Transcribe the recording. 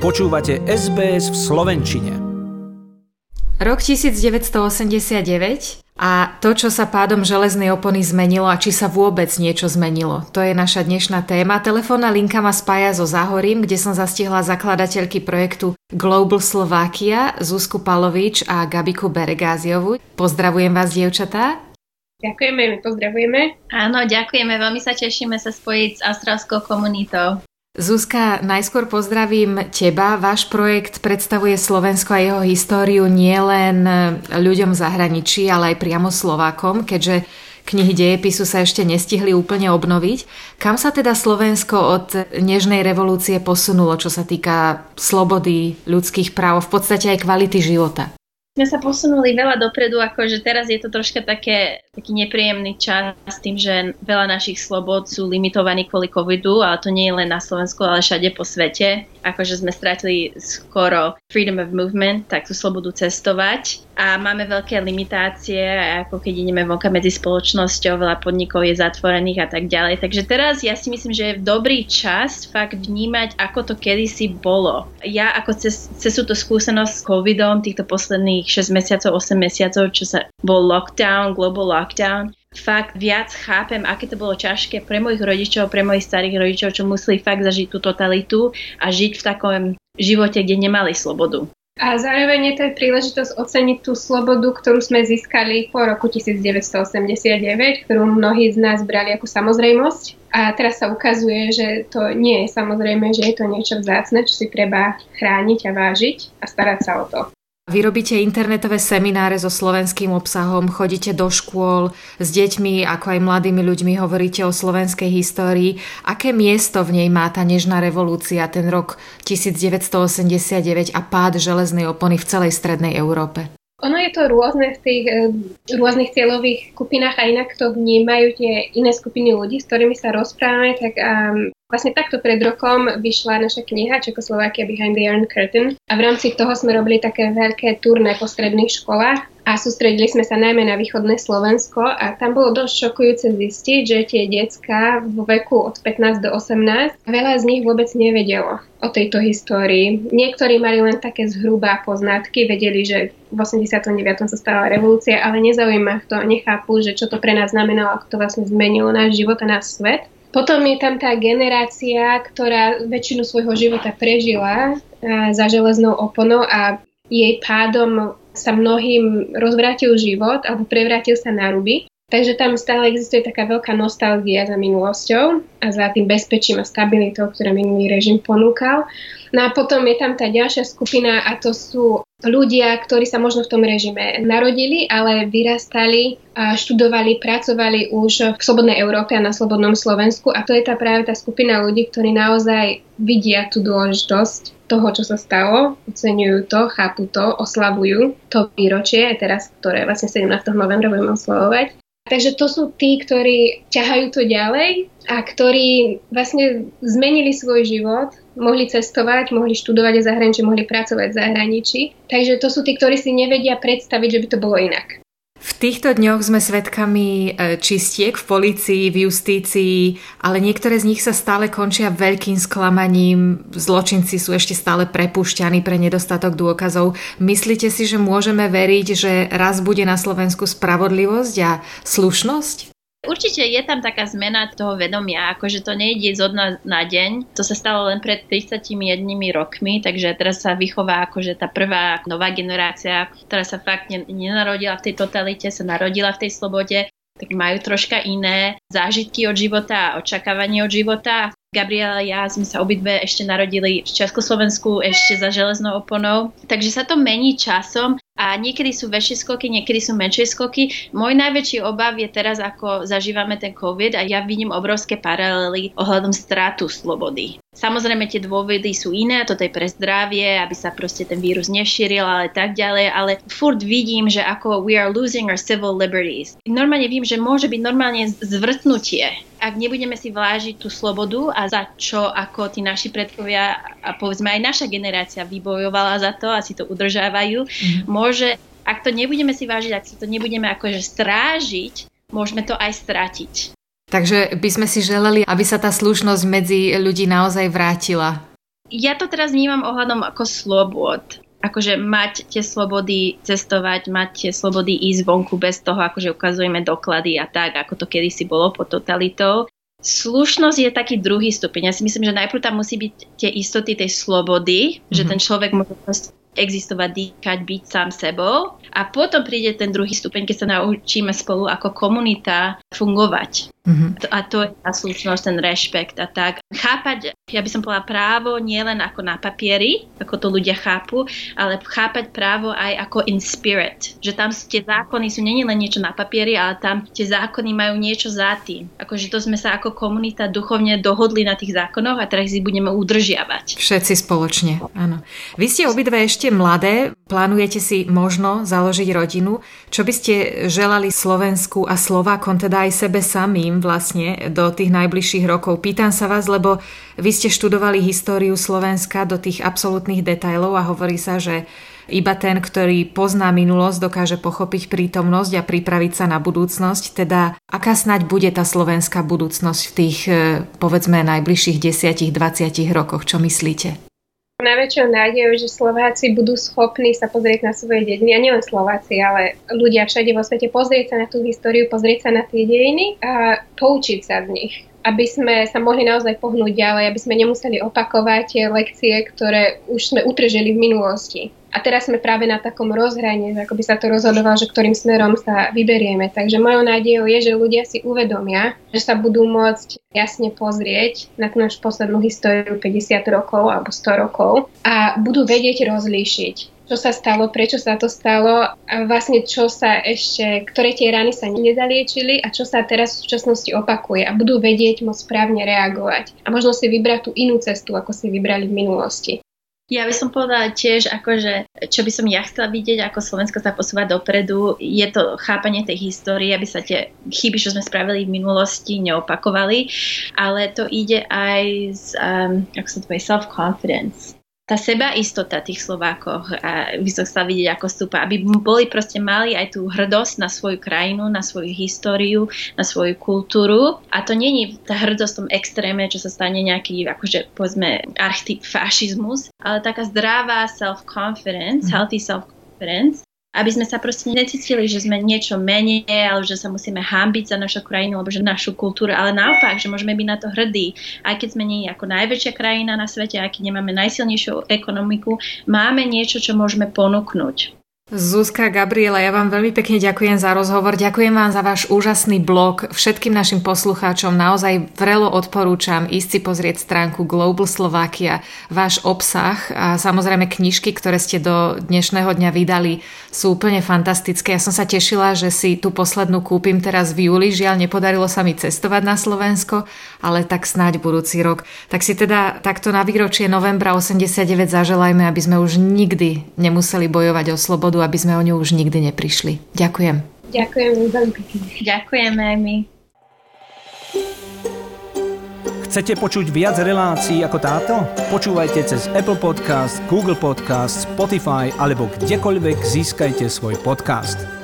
Počúvate SBS v Slovenčine. Rok 1989 a to, čo sa pádom železnej opony zmenilo a či sa vôbec niečo zmenilo. To je naša dnešná téma. Telefónna linka ma spája so Záhorím, kde som zastihla zakladateľky projektu Global Slovakia, Zuzku Palovič a Gabiku Beregáziovu. Pozdravujem vás, dievčatá. Ďakujeme, my pozdravujeme. Áno, ďakujeme, veľmi sa tešíme sa spojiť s austrálskou komunitou. Zuzka, najskôr pozdravím teba. Váš projekt predstavuje Slovensko a jeho históriu nielen ľuďom v zahraničí, ale aj priamo Slovákom, keďže knihy dejepisu sa ešte nestihli úplne obnoviť. Kam sa teda Slovensko od nežnej revolúcie posunulo, čo sa týka slobody, ľudských práv, v podstate aj kvality života? sme sa posunuli veľa dopredu, akože teraz je to troška také, taký nepríjemný čas s tým, že veľa našich slobod sú limitovaní kvôli covidu, ale to nie je len na Slovensku, ale všade po svete. Akože sme stratili skoro freedom of movement, tak tú slobodu cestovať a máme veľké limitácie, ako keď ideme vonka medzi spoločnosťou, veľa podnikov je zatvorených a tak ďalej. Takže teraz ja si myslím, že je dobrý čas fakt vnímať, ako to kedysi bolo. Ja ako cez, túto skúsenosť s covidom, týchto posledných 6 mesiacov, 8 mesiacov, čo sa bol lockdown, global lockdown, fakt viac chápem, aké to bolo ťažké pre mojich rodičov, pre mojich starých rodičov, čo museli fakt zažiť tú totalitu a žiť v takom živote, kde nemali slobodu. A zároveň je to aj príležitosť oceniť tú slobodu, ktorú sme získali po roku 1989, ktorú mnohí z nás brali ako samozrejmosť. A teraz sa ukazuje, že to nie je samozrejme, že je to niečo vzácne, čo si treba chrániť a vážiť a starať sa o to. Vy robíte internetové semináre so slovenským obsahom, chodíte do škôl s deťmi, ako aj mladými ľuďmi hovoríte o slovenskej histórii. Aké miesto v nej má tá nežná revolúcia, ten rok 1989 a pád železnej opony v celej strednej Európe? Ono je to rôzne v tých e, rôznych cieľových skupinách a inak to vnímajú tie iné skupiny ľudí, s ktorými sa rozprávame, tak um, vlastne takto pred rokom vyšla naša kniha Čekoslovakia Behind the Iron Curtain a v rámci toho sme robili také veľké turné po stredných školách a sústredili sme sa najmä na východné Slovensko a tam bolo dosť šokujúce zistiť, že tie decka vo veku od 15 do 18, veľa z nich vôbec nevedelo o tejto histórii. Niektorí mali len také zhrubá poznatky, vedeli, že v 89. sa stala revolúcia, ale nezaujíma to, nechápu, že čo to pre nás znamenalo, ako to vlastne zmenilo náš život a náš svet. Potom je tam tá generácia, ktorá väčšinu svojho života prežila za železnou oponou a jej pádom sa mnohým rozvrátil život alebo prevrátil sa na ruby. Takže tam stále existuje taká veľká nostalgia za minulosťou a za tým bezpečím a stabilitou, ktoré minulý režim ponúkal. No a potom je tam tá ďalšia skupina a to sú ľudia, ktorí sa možno v tom režime narodili, ale vyrastali, študovali, pracovali už v slobodnej Európe a na slobodnom Slovensku a to je tá práve tá skupina ľudí, ktorí naozaj vidia tú dôležitosť toho, čo sa stalo, oceňujú to, chápu to, oslavujú to výročie, teraz, ktoré vlastne 17. novembra budeme oslavovať. Takže to sú tí, ktorí ťahajú to ďalej a ktorí vlastne zmenili svoj život mohli cestovať, mohli študovať v zahraničí, mohli pracovať v zahraničí. Takže to sú tí, ktorí si nevedia predstaviť, že by to bolo inak. V týchto dňoch sme svedkami e, čistiek v policii, v justícii, ale niektoré z nich sa stále končia veľkým sklamaním. Zločinci sú ešte stále prepušťaní pre nedostatok dôkazov. Myslíte si, že môžeme veriť, že raz bude na Slovensku spravodlivosť a slušnosť? Určite je tam taká zmena toho vedomia, akože to nejde zo dna na deň. To sa stalo len pred 31 rokmi, takže teraz sa vychová akože tá prvá nová generácia, ktorá sa fakt nenarodila v tej totalite, sa narodila v tej slobode, tak majú troška iné zážitky od života a očakávanie od života. Gabriela a ja sme sa obidve ešte narodili v Československu ešte za železnou oponou, takže sa to mení časom a niekedy sú väčšie skoky, niekedy sú menšie skoky. Môj najväčší obav je teraz, ako zažívame ten COVID a ja vidím obrovské paralely ohľadom stratu slobody. Samozrejme tie dôvody sú iné, toto je pre zdravie, aby sa proste ten vírus nešíril, ale tak ďalej, ale furt vidím, že ako we are losing our civil liberties. Normálne vím, že môže byť normálne zvrtnutie ak nebudeme si vážiť tú slobodu a za čo ako tí naši predkovia a povedzme aj naša generácia vybojovala za to a si to udržávajú, mm-hmm. Môže, ak to nebudeme si vážiť, ak si to nebudeme akože strážiť, môžeme to aj stratiť. Takže by sme si želeli, aby sa tá slušnosť medzi ľudí naozaj vrátila. Ja to teraz vnímam ohľadom ako slobod akože mať tie slobody cestovať, mať tie slobody ísť vonku bez toho, akože ukazujeme doklady a tak, ako to kedysi bolo pod totalitou. Slušnosť je taký druhý stupeň. Ja si myslím, že najprv tam musí byť tie istoty tej slobody, mm-hmm. že mhm. ten človek môže existovať, dýchať, byť sám sebou. A potom príde ten druhý stupeň, keď sa naučíme spolu ako komunita fungovať. Mm-hmm. A to je tá slušnosť, ten rešpekt a tak. Chápať, ja by som povedala právo nie len ako na papieri, ako to ľudia chápu, ale chápať právo aj ako in spirit. Že tam tie zákony sú nie len niečo na papieri, ale tam tie zákony majú niečo za tým. Akože to sme sa ako komunita duchovne dohodli na tých zákonoch a teraz ich budeme udržiavať. Všetci spoločne, áno. Vy ste obidve ešte mladé, plánujete si možno založiť rodinu. Čo by ste želali Slovensku a Slovákom, teda aj sebe samým? vlastne do tých najbližších rokov. Pýtam sa vás, lebo vy ste študovali históriu Slovenska do tých absolútnych detajlov a hovorí sa, že iba ten, ktorý pozná minulosť, dokáže pochopiť prítomnosť a pripraviť sa na budúcnosť. Teda aká snať bude tá slovenská budúcnosť v tých, eh, povedzme, najbližších 10-20 rokoch? Čo myslíte? Najväčšou nádejou, že Slováci budú schopní sa pozrieť na svoje dejiny, a nielen Slováci, ale ľudia všade vo svete, pozrieť sa na tú históriu, pozrieť sa na tie dejiny a poučiť sa z nich aby sme sa mohli naozaj pohnúť ďalej, aby sme nemuseli opakovať tie lekcie, ktoré už sme utržili v minulosti. A teraz sme práve na takom rozhraní, ako by sa to rozhodovalo, že ktorým smerom sa vyberieme. Takže mojou nádejou je, že ľudia si uvedomia, že sa budú môcť jasne pozrieť na tú našu poslednú históriu 50 rokov alebo 100 rokov a budú vedieť rozlíšiť čo sa stalo, prečo sa to stalo a vlastne čo sa ešte, ktoré tie rany sa nezaliečili a čo sa teraz v súčasnosti opakuje a budú vedieť môcť správne reagovať. A možno si vybrať tú inú cestu, ako si vybrali v minulosti. Ja by som povedala tiež, akože, čo by som ja chcela vidieť, ako Slovensko sa posúva dopredu, je to chápanie tej histórie, aby sa tie chyby, čo sme spravili v minulosti, neopakovali, ale to ide aj z, um, ako sa to self-confidence tá sebaistota tých Slovákoch a by som chcela vidieť, ako stúpa, aby boli proste mali aj tú hrdosť na svoju krajinu, na svoju históriu, na svoju kultúru. A to není tá hrdosť v tom extréme, čo sa stane nejaký, akože povedzme, archetyp fašizmus, ale taká zdravá self-confidence, mm. healthy self-confidence, aby sme sa proste necítili, že sme niečo menej, alebo že sa musíme hámbiť za našu krajinu, alebo že našu kultúru, ale naopak, že môžeme byť na to hrdí. Aj keď sme nie ako najväčšia krajina na svete, aj keď nemáme najsilnejšiu ekonomiku, máme niečo, čo môžeme ponúknuť. Zuzka, Gabriela, ja vám veľmi pekne ďakujem za rozhovor, ďakujem vám za váš úžasný blog. Všetkým našim poslucháčom naozaj vrelo odporúčam ísť si pozrieť stránku Global Slovakia, váš obsah a samozrejme knižky, ktoré ste do dnešného dňa vydali, sú úplne fantastické. Ja som sa tešila, že si tú poslednú kúpim teraz v júli, žiaľ nepodarilo sa mi cestovať na Slovensko, ale tak snáď budúci rok. Tak si teda takto na výročie novembra 89 zaželajme, aby sme už nikdy nemuseli bojovať o slobodu aby sme o ňu už nikdy neprišli. Ďakujem. Ďakujem veľmi pekne. Ďakujeme aj my. Chcete počuť viac relácií ako táto? Počúvajte cez Apple Podcast, Google Podcast, Spotify alebo kdekoľvek získajte svoj podcast.